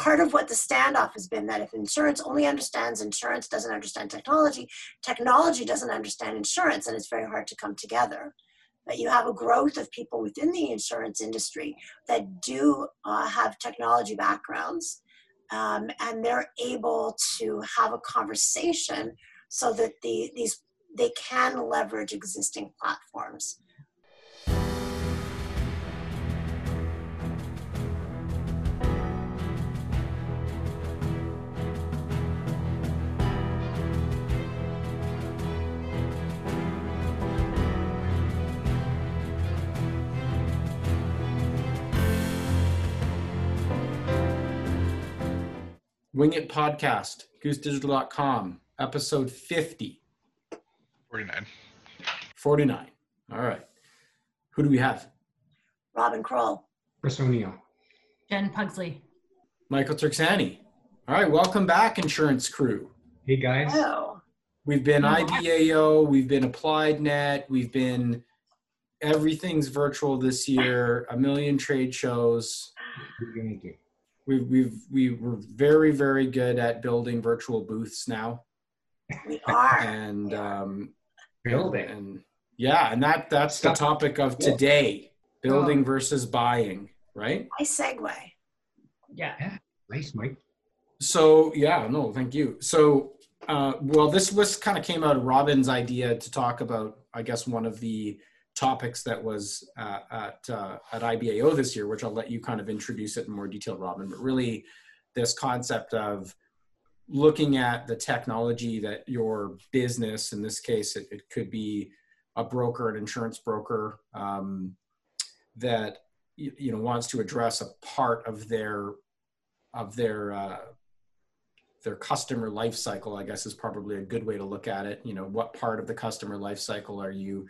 part of what the standoff has been that if insurance only understands insurance, doesn't understand technology, technology doesn't understand insurance, and it's very hard to come together. But you have a growth of people within the insurance industry that do uh, have technology backgrounds, um, and they're able to have a conversation so that the, these they can leverage existing platforms. Wing It Podcast, goosedigital.com, episode 50. 49. 49. All right. Who do we have? Robin Kroll. Chris O'Neill. Jen Pugsley. Michael Turksani. All right. Welcome back, insurance crew. Hey, guys. Hello. We've been IBAO, we've been Applied Net, we've been everything's virtual this year, a million trade shows. What are you gonna do? We've, we've, we were very, very good at building virtual booths now. We are. And, um, Building. and yeah, and that, that's the topic of today, building versus buying, right? I segue. Yeah. Nice, Mike. So yeah, no, thank you. So uh, well, this was kind of came out of Robin's idea to talk about, I guess, one of the topics that was uh, at uh, at IBAO this year, which I'll let you kind of introduce it in more detail, Robin. But really, this concept of looking at the technology that your business, in this case, it, it could be a broker, an insurance broker, um, that you, you know wants to address a part of their of their uh, their customer life cycle i guess is probably a good way to look at it you know what part of the customer life cycle are you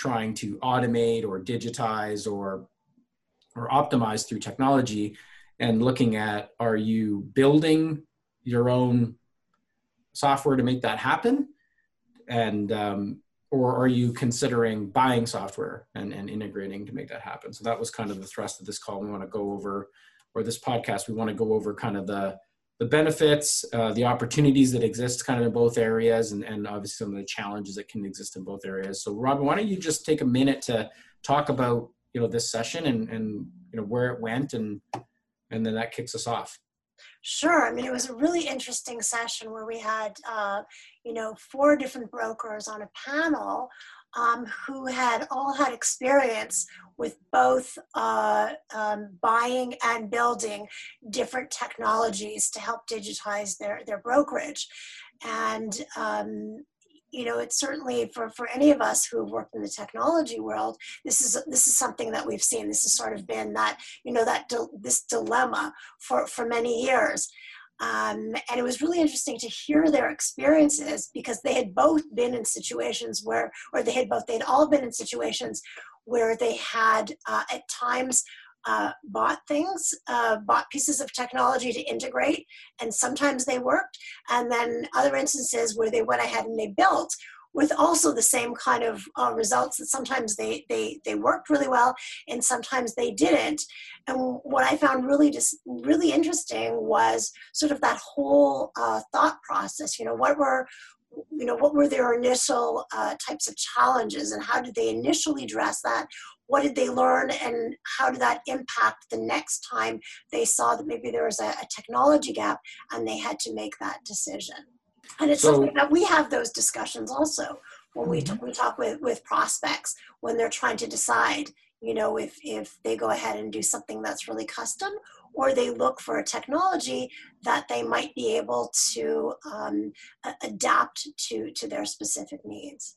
trying to automate or digitize or or optimize through technology and looking at are you building your own software to make that happen? And um, or are you considering buying software and, and integrating to make that happen? So that was kind of the thrust of this call. We want to go over or this podcast we want to go over kind of the the benefits, uh, the opportunities that exist kind of in both areas, and, and obviously some of the challenges that can exist in both areas. So, Robin, why don't you just take a minute to talk about you know this session and and you know where it went, and and then that kicks us off. Sure. I mean, it was a really interesting session where we had, uh, you know, four different brokers on a panel um, who had all had experience with both uh, um, buying and building different technologies to help digitize their, their brokerage. And um, you know, it's certainly for, for any of us who have worked in the technology world, this is this is something that we've seen. This has sort of been that you know that this dilemma for for many years. Um, and it was really interesting to hear their experiences because they had both been in situations where, or they had both, they'd all been in situations where they had uh, at times uh, bought things, uh, bought pieces of technology to integrate, and sometimes they worked. And then other instances where they went ahead and they built with also the same kind of uh, results that sometimes they, they, they worked really well and sometimes they didn't. And what I found really just really interesting was sort of that whole uh, thought process. You know, what were you know what were their initial uh, types of challenges and how did they initially address that what did they learn and how did that impact the next time they saw that maybe there was a, a technology gap and they had to make that decision and it's so, something that we have those discussions also when we, mm-hmm. we talk with, with prospects when they're trying to decide, you know, if, if they go ahead and do something that's really custom or they look for a technology that they might be able to um, adapt to, to their specific needs.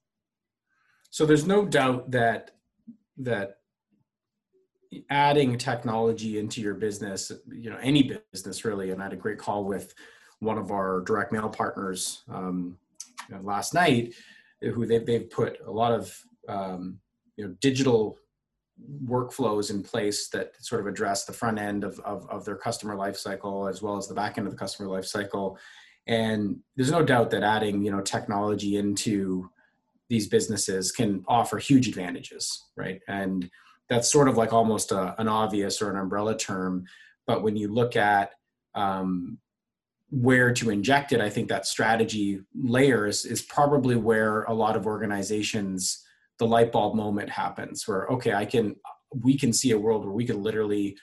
So there's no doubt that that adding technology into your business, you know, any business really, and I had a great call with one of our direct mail partners um, you know, last night, who they've, they've put a lot of um, you know digital workflows in place that sort of address the front end of, of, of their customer lifecycle as well as the back end of the customer lifecycle. And there's no doubt that adding you know technology into these businesses can offer huge advantages, right? And that's sort of like almost a, an obvious or an umbrella term. But when you look at um, where to inject it, I think that strategy layer is, is probably where a lot of organizations, the light bulb moment happens where, okay, I can, we can see a world where we could literally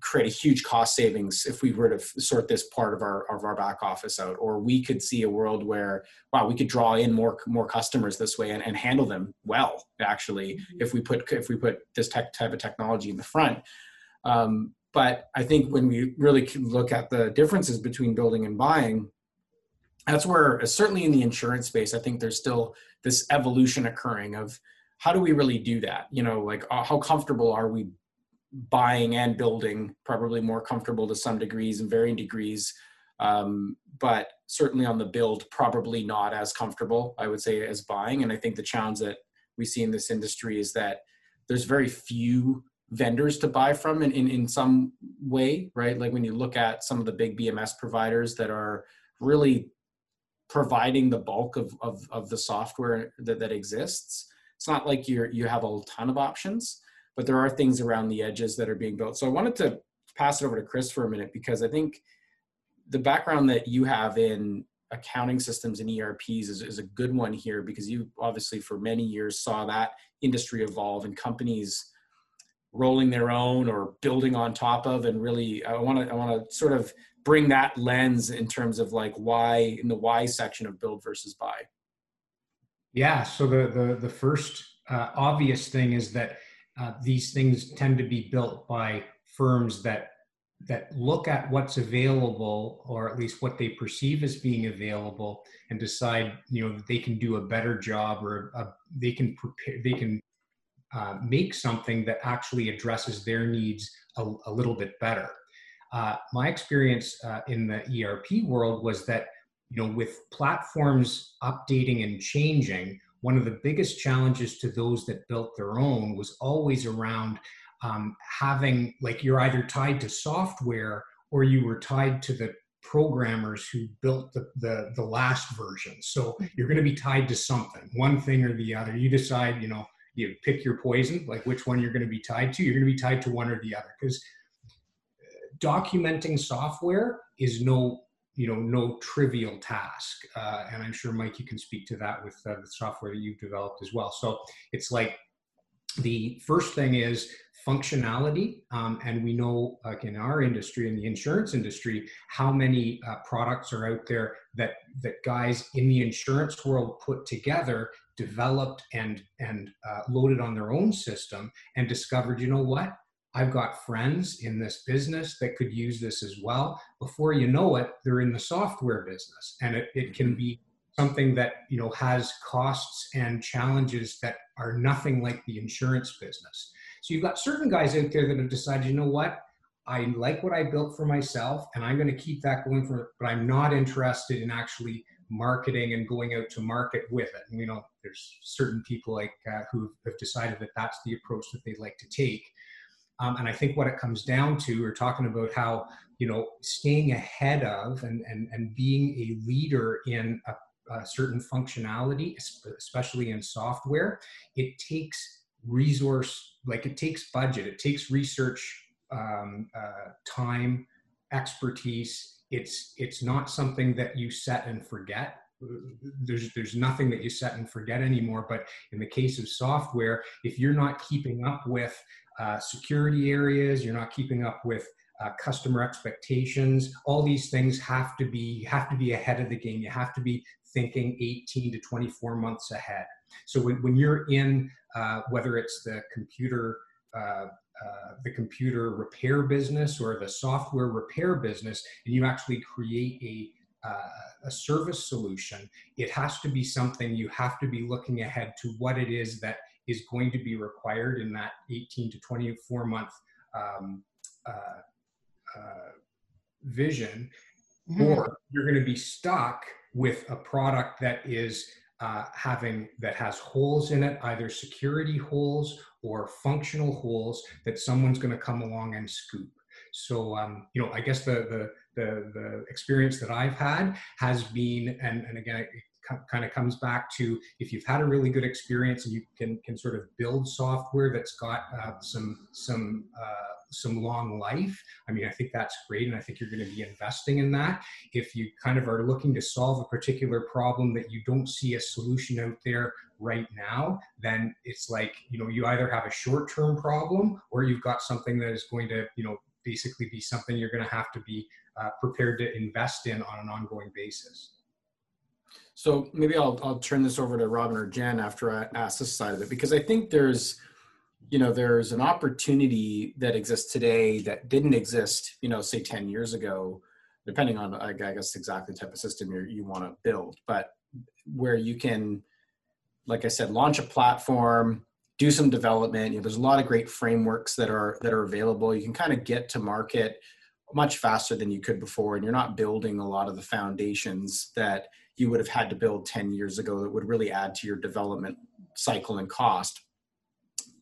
create a huge cost savings if we were to sort this part of our of our back office out or we could see a world where wow we could draw in more more customers this way and, and handle them well actually mm-hmm. if we put if we put this tech, type of technology in the front um, but I think when we really look at the differences between building and buying, that's where, uh, certainly in the insurance space, I think there's still this evolution occurring of how do we really do that? You know, like uh, how comfortable are we buying and building? Probably more comfortable to some degrees and varying degrees. Um, but certainly on the build, probably not as comfortable, I would say, as buying. And I think the challenge that we see in this industry is that there's very few vendors to buy from in, in, in some way, right? Like when you look at some of the big BMS providers that are really providing the bulk of, of, of the software that, that exists, it's not like you're, you have a ton of options, but there are things around the edges that are being built. So I wanted to pass it over to Chris for a minute because I think the background that you have in accounting systems and ERPs is, is a good one here because you obviously for many years saw that industry evolve and companies rolling their own or building on top of and really i want to i want to sort of bring that lens in terms of like why in the why section of build versus buy. Yeah so the the, the first uh, obvious thing is that uh, these things tend to be built by firms that that look at what's available or at least what they perceive as being available and decide you know they can do a better job or a, they can prepare they can uh, make something that actually addresses their needs a, a little bit better. Uh, my experience uh, in the ERP world was that, you know, with platforms updating and changing, one of the biggest challenges to those that built their own was always around um, having, like, you're either tied to software or you were tied to the programmers who built the, the, the last version. So you're going to be tied to something, one thing or the other. You decide, you know, you pick your poison, like which one you're going to be tied to. You're going to be tied to one or the other because uh, documenting software is no you know no trivial task uh, and i'm sure mike you can speak to that with uh, the software that you've developed as well so it's like the first thing is functionality um, and we know like in our industry in the insurance industry how many uh, products are out there that that guys in the insurance world put together developed and and uh, loaded on their own system and discovered you know what? I've got friends in this business that could use this as well. Before you know it they're in the software business. And it, it can be something that you know has costs and challenges that are nothing like the insurance business. So you've got certain guys out there that have decided you know what? I like what i built for myself and i'm going to keep that going for but i'm not interested in actually marketing and going out to market with it. And we know there's certain people like uh, who have decided that that's the approach that they'd like to take. Um, and I think what it comes down to, we're talking about how you know staying ahead of and and, and being a leader in a, a certain functionality, especially in software, it takes resource like it takes budget, it takes research um, uh, time, expertise it's it's not something that you set and forget. There's there's nothing that you set and forget anymore but in the case of software if you're not keeping up with uh, security areas you're not keeping up with uh, customer expectations all these things have to be have to be ahead of the game. You have to be thinking 18 to 24 months ahead. So when, when you're in uh, whether it's the computer uh, the computer repair business or the software repair business, and you actually create a uh, a service solution, it has to be something you have to be looking ahead to what it is that is going to be required in that 18 to 24 month um, uh, uh, vision, mm-hmm. or you're going to be stuck with a product that is uh, having that has holes in it, either security holes or functional holes that someone's going to come along and scoop. So, um, you know, I guess the, the, the, the, experience that I've had has been, and, and again, it kind of comes back to if you've had a really good experience and you can can sort of build software that's got uh, some some uh, some long life. I mean, I think that's great, and I think you're going to be investing in that. If you kind of are looking to solve a particular problem that you don't see a solution out there right now, then it's like you know you either have a short-term problem or you've got something that is going to you know basically be something you're going to have to be uh, prepared to invest in on an ongoing basis. So maybe I'll I'll turn this over to Robin or Jen after I ask this side of it because I think there's you know there's an opportunity that exists today that didn't exist you know say 10 years ago depending on i guess exactly the type of system you you want to build but where you can like i said launch a platform do some development. You know there's a lot of great frameworks that are that are available. You can kind of get to market much faster than you could before and you're not building a lot of the foundations that you would have had to build 10 years ago that would really add to your development cycle and cost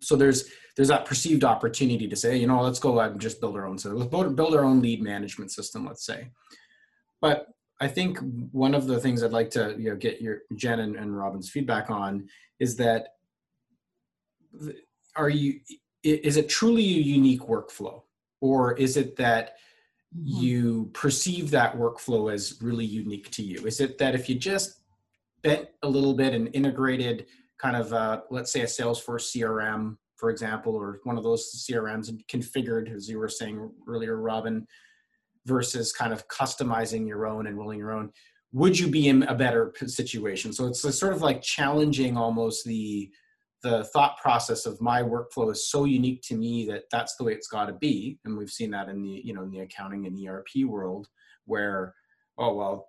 so there's there's that perceived opportunity to say, you know, let's go ahead and just build our own system. Let's build our own lead management system, let's say. But I think one of the things I'd like to you know get your Jen and, and Robin's feedback on is that are you is it truly a unique workflow or is it that mm-hmm. you perceive that workflow as really unique to you is it that if you just bent a little bit and integrated kind of uh, let's say a Salesforce CRM, for example, or one of those CRMs and configured, as you were saying earlier, Robin, versus kind of customizing your own and rolling your own, would you be in a better situation? So it's sort of like challenging almost the the thought process of my workflow is so unique to me that that's the way it's got to be, and we've seen that in the you know in the accounting and ERP world where oh well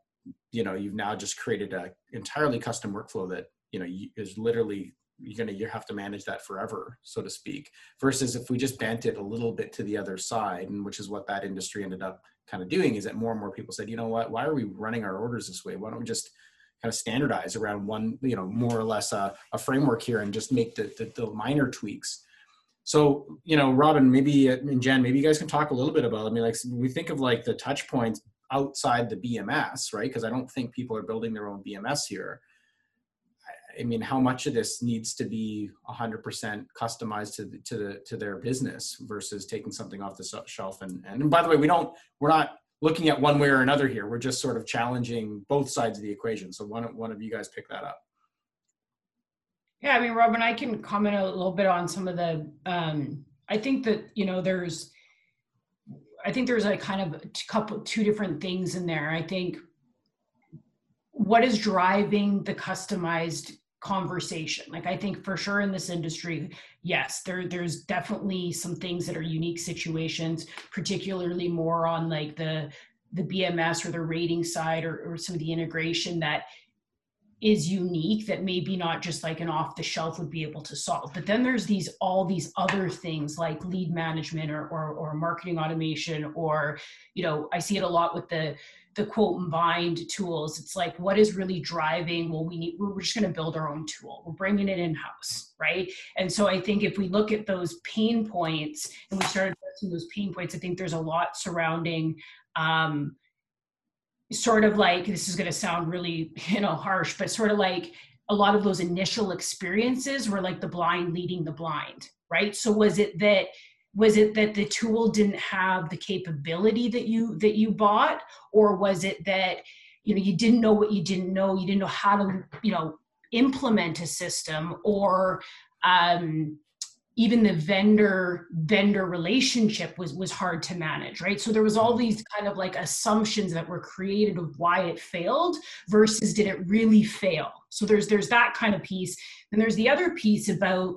you know you've now just created a entirely custom workflow that you know is literally you're gonna you have to manage that forever so to speak versus if we just bent it a little bit to the other side and which is what that industry ended up kind of doing is that more and more people said you know what? Why are we running our orders this way? Why don't we just kind of standardize around one you know more or less a, a framework here and just make the, the, the minor tweaks so you know robin maybe and jen maybe you guys can talk a little bit about i mean like we think of like the touch points outside the bms right because i don't think people are building their own bms here I mean, how much of this needs to be 100% customized to the, to the to their business versus taking something off the shelf? And, and by the way, we don't we're not looking at one way or another here. We're just sort of challenging both sides of the equation. So one one of you guys pick that up. Yeah, I mean, Robin, I can comment a little bit on some of the. Um, I think that you know there's, I think there's a kind of a couple two different things in there. I think what is driving the customized conversation. Like i think for sure in this industry yes there there's definitely some things that are unique situations particularly more on like the the bms or the rating side or, or some of the integration that is unique that maybe not just like an off the shelf would be able to solve. But then there's these all these other things like lead management or, or, or marketing automation or you know i see it a lot with the the quote and bind tools. It's like what is really driving well we need we're just going to build our own tool. We're bringing it in house right? And so i think if we look at those pain points and we start addressing those pain points i think there's a lot surrounding um, sort of like this is going to sound really you know harsh but sort of like a lot of those initial experiences were like the blind leading the blind right? So was it that was it that the tool didn't have the capability that you that you bought? Or was it that you know you didn't know what you didn't know you didn't know how to you know implement a system? Or um, even the vendor vendor relationship was was hard to manage right? So there was all these kind of like assumptions that were created of why it failed versus did it really fail? So there's there's that kind of piece. And there's the other piece about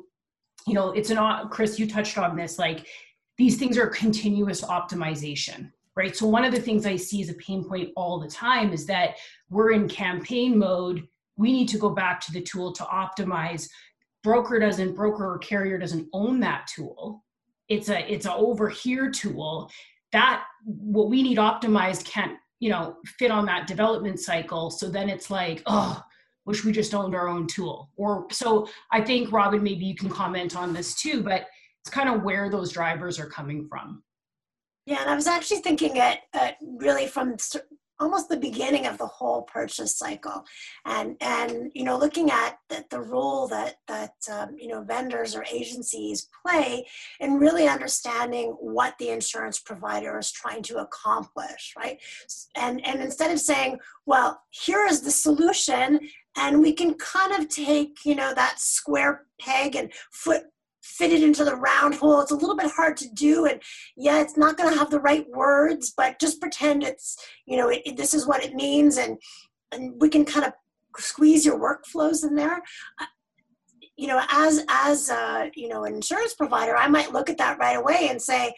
you know it's an chris you touched on this like these things are continuous optimization right? So one of the things i see as a pain point all the time is that we're in campaign mode. We need to go back to the tool to optimize. Broker doesn't broker or carrier doesn't own that tool. It's a it's a over here tool. That what we need optimized can't you know fit on that development cycle. So then it's like oh wish we just owned our own tool. Or so I think Robin, maybe you can comment on this too, but it's kind of where those drivers are coming from. Yeah, and I was actually thinking it uh, really from almost the beginning of the whole purchase cycle. And and you know looking at the, the role that that um, you know vendors or agencies play in really understanding what the insurance provider is trying to accomplish right? And and instead of saying well here is the solution and we can kind of take you know that square peg and foot fit it into the round hole. It's a little bit hard to do, and yeah, it's not going to have the right words, but just pretend it's you know it, it, this is what it means, and and we can kind of squeeze your workflows in there. Uh, you know, as as uh, you know an insurance provider, I might look at that right away and say,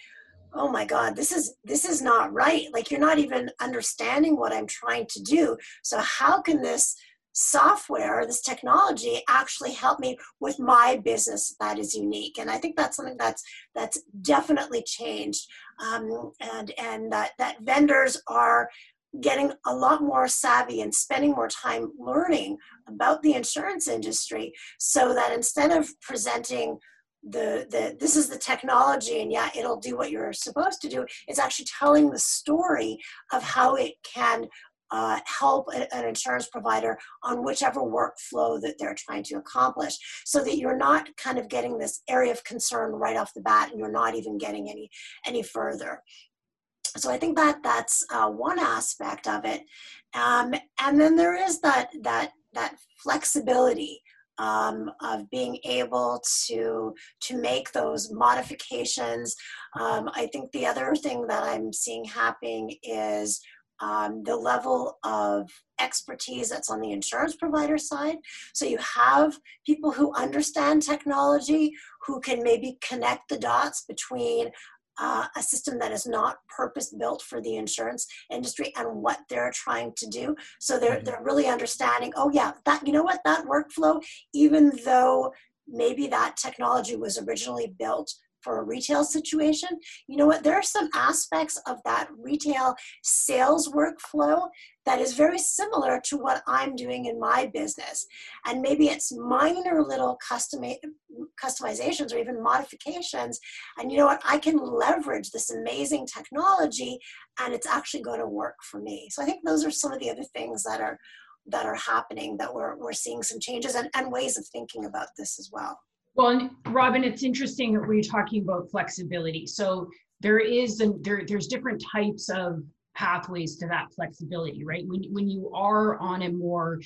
"Oh my God, this is this is not right. Like you're not even understanding what I'm trying to do. So how can this?" Software, this technology actually helped me with my business that is unique. And I think that's something that's that's definitely changed. Um, and and that, that vendors are getting a lot more savvy and spending more time learning about the insurance industry so that instead of presenting the, the this is the technology and yeah it'll do what you're supposed to do it's actually telling the story of how it can uh, help an insurance provider on whichever workflow that they're trying to accomplish so that you're not kind of getting this area of concern right off the bat and you're not even getting any any further so i think that that's uh, one aspect of it um, and then there is that that that flexibility um, of being able to to make those modifications. Um, I think the other thing that I'm seeing happening is um, the level of expertise that's on the insurance provider side. So you have people who understand technology who can maybe connect the dots between uh, a system that is not purpose built for the insurance industry and what they're trying to do. So they're, mm-hmm. they're really understanding, oh yeah, that, you know what, that workflow, even though maybe that technology was originally built for a retail situation, you know what? There are some aspects of that retail sales workflow that is very similar to what I'm doing in my business. And maybe it's minor little custom customizations or even modifications. And you know what? I can leverage this amazing technology and it's actually going to work for me. So I think those are some of the other things that are that are happening that we're, we're seeing some changes and, and ways of thinking about this as well. Well, Robin, it's interesting that we're talking about flexibility. So there is and there there's different types of pathways to that flexibility, right? When when you are on a more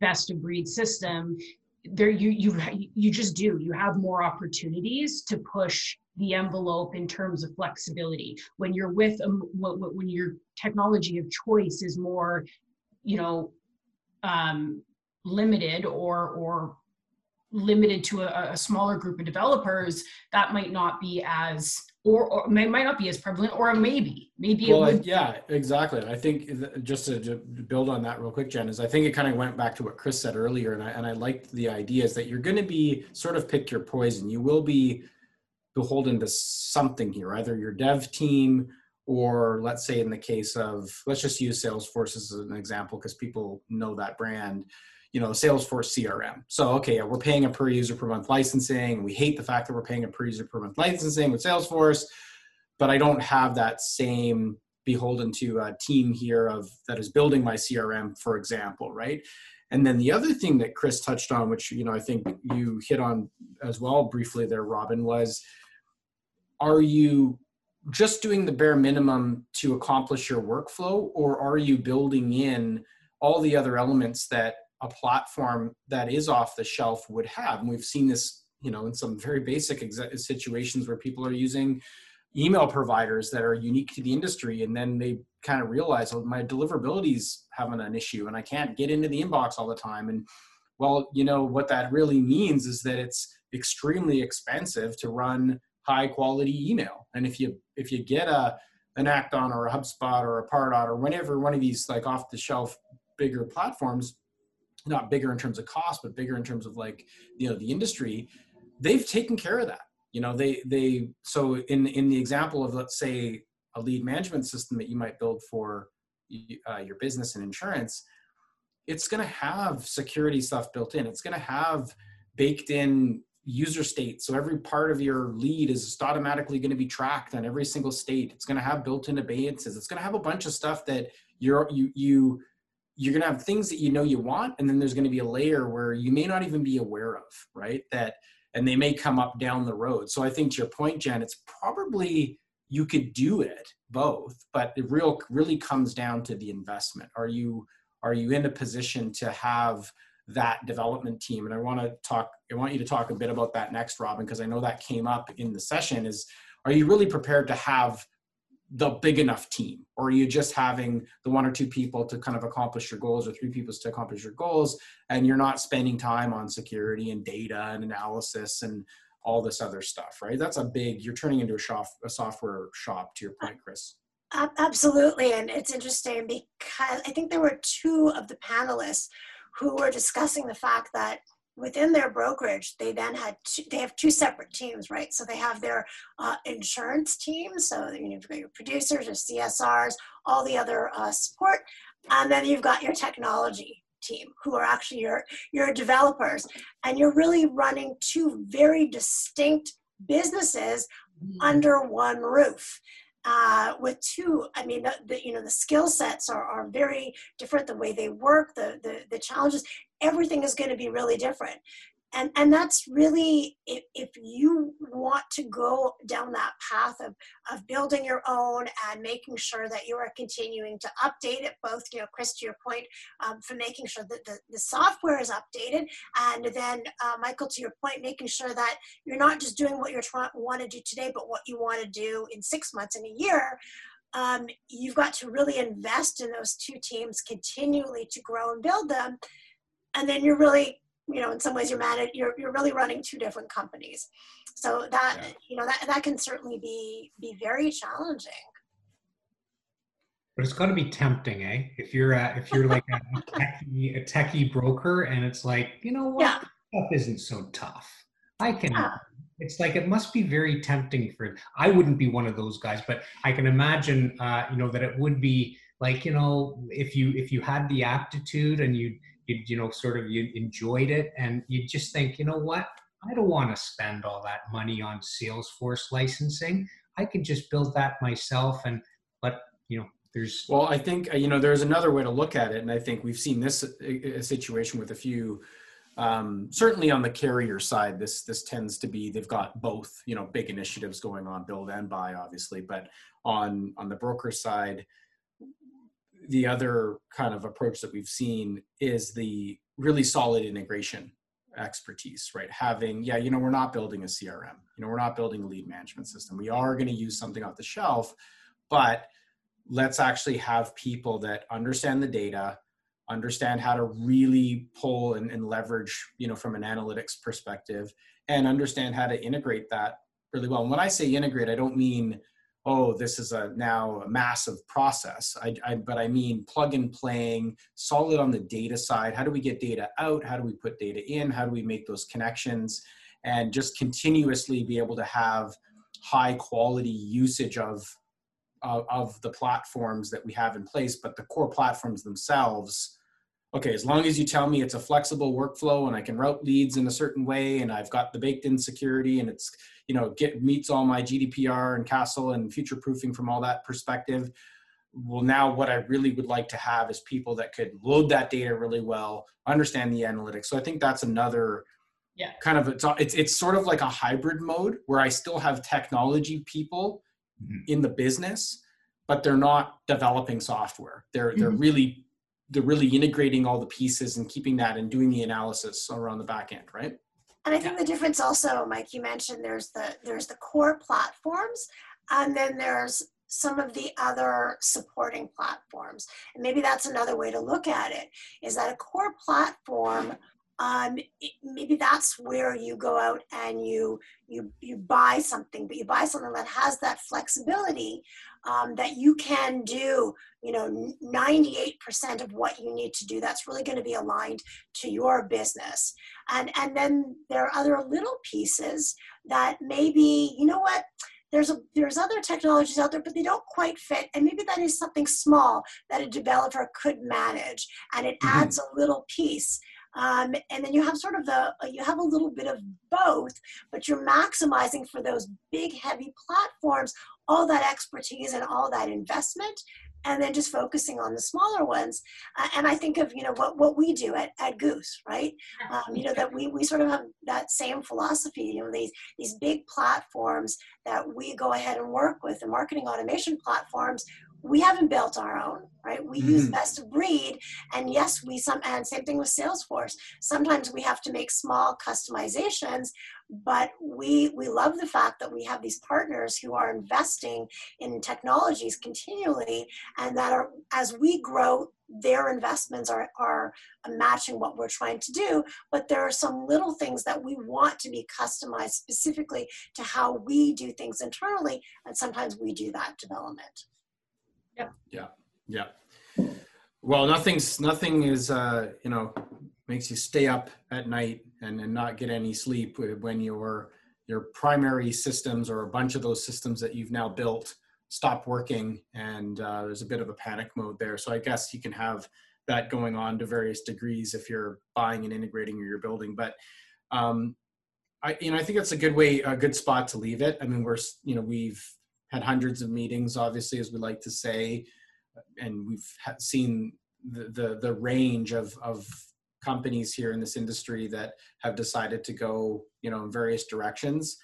best of breed system, there you you you just do you have more opportunities to push the envelope in terms of flexibility when you're with a, when your technology of choice is more you know um, limited or or limited to a, a, smaller group of developers, that might not be as or, or may, might not be as prevalent, or maybe maybe well, would, yeah, exactly. I think just to, to, build on that real quick, Jen, is I think it kind of went back to what Chris said earlier, and I and I liked the idea is that you're going to be sort of pick your poison. You will be beholden to something here, either your dev team or let's say in the case of let's just use Salesforce as an example because people know that brand you know salesforce crm so okay we're paying a per user per month licensing. We hate the fact that we're paying a per user per month licensing with salesforce but i don't have that same beholden to a team here of that is building my crm for example right? And then the other thing that chris touched on which you know i think you hit on as well briefly there robin was are you just doing the bare minimum to accomplish your workflow or are you building in all the other elements that a platform that is off the shelf would have. And we've seen this, you know, in some very basic ex- situations where people are using email providers that are unique to the industry, and then they kind of realize, oh, my deliverability is having an issue, and I can't get into the inbox all the time. And well, you know, what that really means is that it's extremely expensive to run high quality email. And if you if you get a an Act-On or a HubSpot or a Pardot or whenever one of these like off the shelf bigger platforms, not bigger in terms of cost, but bigger in terms of like, you know, the industry, they've taken care of that. You know, they, they, so in, in the example of, let's say, a lead management system that you might build for uh, your business and insurance, it's going to have security stuff built in. It's going to have baked in user state. So every part of your lead is automatically going to be tracked on every single state. It's going to have built in abeyances. It's going to have a bunch of stuff that you're you you you're going to have things that you know you want and then there's going to be a layer where you may not even be aware of right? That and they may come up down the road. So i think to your point jen it's probably you could do it both but it real really comes down to the investment. Are you are you in a position to have that development team? And i want to talk i want you to talk a bit about that next robin because i know that came up in the session is are you really prepared to have the big enough team? Or are you just having the one or two people to kind of accomplish your goals or three people to accomplish your goals and you're not spending time on security and data and analysis and all this other stuff right? That's a big you're turning into a shop a software shop to your point chris. Absolutely and it's interesting because i think there were two of the panelists who were discussing the fact that within their brokerage, they then had two, they have two separate teams, right? So they have their uh, insurance team, so you know, you've got your producers, your CSRs, all the other uh, support, and then you've got your technology team, who are actually your your developers, and you're really running two very distinct businesses mm-hmm. under one roof. Uh, with two, I mean, the, the, you know, the skill sets are, are very different. The way they work, the, the, the challenges, everything is going to be really different. And and that's really if, if you want to go down that path of of building your own and making sure that you are continuing to update it both you know chris to your point um, for making sure that the, the software is updated and then uh, michael to your point making sure that you're not just doing what you're want to do today but what you want to do in six months in a year um, you've got to really invest in those two teams continually to grow and build them and then you're really you know in some ways you're managed you're, you're really running two different companies so that yeah. you know that that can certainly be be very challenging but it's got to be tempting eh if you're a, if you're like a techie, a techie broker and it's like you know what yeah. stuff isn't so tough i can yeah. it's like it must be very tempting for i wouldn't be one of those guys but i can imagine uh, you know that it would be like you know if you if you had the aptitude and you you, you know sort of you enjoyed it and you just think you know what? I don't want to spend all that money on salesforce licensing. I could just build that myself and but you know there's well i think uh, you know there's another way to look at it and i think we've seen this a, a situation with a few um, certainly on the carrier side this this tends to be they've got both you know big initiatives going on build and buy obviously but on on the broker side the other kind of approach that we've seen is the really solid integration expertise right? Having yeah you know we're not building a crm you know we're not building a lead management system. We are going to use something off the shelf but let's actually have people that understand the data understand how to really pull and, and leverage you know from an analytics perspective and understand how to integrate that really well. And when i say integrate i don't mean oh, this is a now a massive process. I, I, but I mean plug and playing, solid on the data side. How do we get data out? How do we put data in? How do we make those connections? And just continuously be able to have high quality usage of, of, of the platforms that we have in place, but the core platforms themselves okay, as long as you tell me it's a flexible workflow and I can route leads in a certain way and I've got the baked in security and it's, you know, get meets all my GDPR and CASL and future proofing from all that perspective. Well, now what I really would like to have is people that could load that data really well, understand the analytics. So I think that's another yeah. kind of it's it's it's sort of like a hybrid mode where I still have technology people mm-hmm. in the business, but they're not developing software. They're mm-hmm. they're really they're really integrating all the pieces and keeping that and doing the analysis around the back end, right? And I think yeah. the difference also, Mike, you mentioned there's the there's the core platforms, and then there's some of the other supporting platforms. And maybe that's another way to look at it, is that a core platform um, maybe that's where you go out and you you you buy something, but you buy something that has that flexibility um, that you can do. You know, 98% of what you need to do. That's really going to be aligned to your business. And and then there are other little pieces that maybe you know what there's a, there's other technologies out there, but they don't quite fit. And maybe that is something small that a developer could manage, and it mm-hmm. adds a little piece. Um, and then you have sort of the you have a little bit of both but you're maximizing for those big heavy platforms all that expertise and all that investment and then just focusing on the smaller ones. Uh, and I think of, you know, what, what we do at, at Goose, right? Um, you know, that we, we sort of have that same philosophy, you know, these, these big platforms that we go ahead and work with, the marketing automation platforms, we haven't built our own, right? We use Mhm. best of breed. And yes, we some, and same thing with Salesforce. Sometimes we have to make small customizations, but we, we love the fact that we have these partners who are investing in technologies continually and that are, as we grow, their investments are, are matching what we're trying to do. But there are some little things that we want to be customized specifically to how we do things internally. And sometimes we do that development. Yeah. Yeah. Yeah. Well, nothing's nothing is uh, you know makes you stay up at night and, and not get any sleep when your your primary systems or a bunch of those systems that you've now built stop working and uh, there's a bit of a panic mode there. So I guess you can have that going on to various degrees if you're buying and integrating or you're building. But um, I you know I think that's a good way a good spot to leave it. I mean we're you know we've had hundreds of meetings obviously as we like to say and we've seen the, the the range of of companies here in this industry that have decided to go you know in various directions.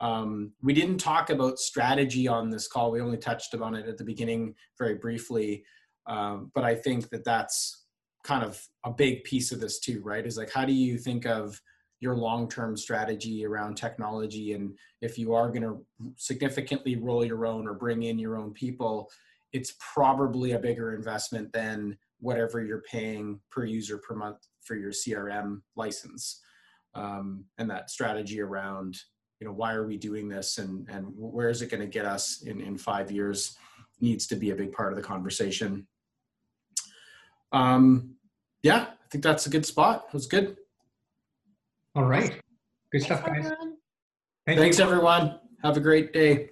Um, we didn't talk about strategy on this call. We only touched on it at the beginning very briefly um, but i think that that's kind of a big piece of this too right? Is like how do you think of your long-term strategy around technology and if you are going to significantly roll your own or bring in your own people it's probably a bigger investment than whatever you're paying per user per month for your CRM license. Um, and that strategy around, you know, why are we doing this and, and where is it going to get us in, in five years needs to be a big part of the conversation. Um, yeah, I think that's a good spot. It was good. All right. Good stuff, guys. everyone. Thank Thanks, you. everyone. Have a great day.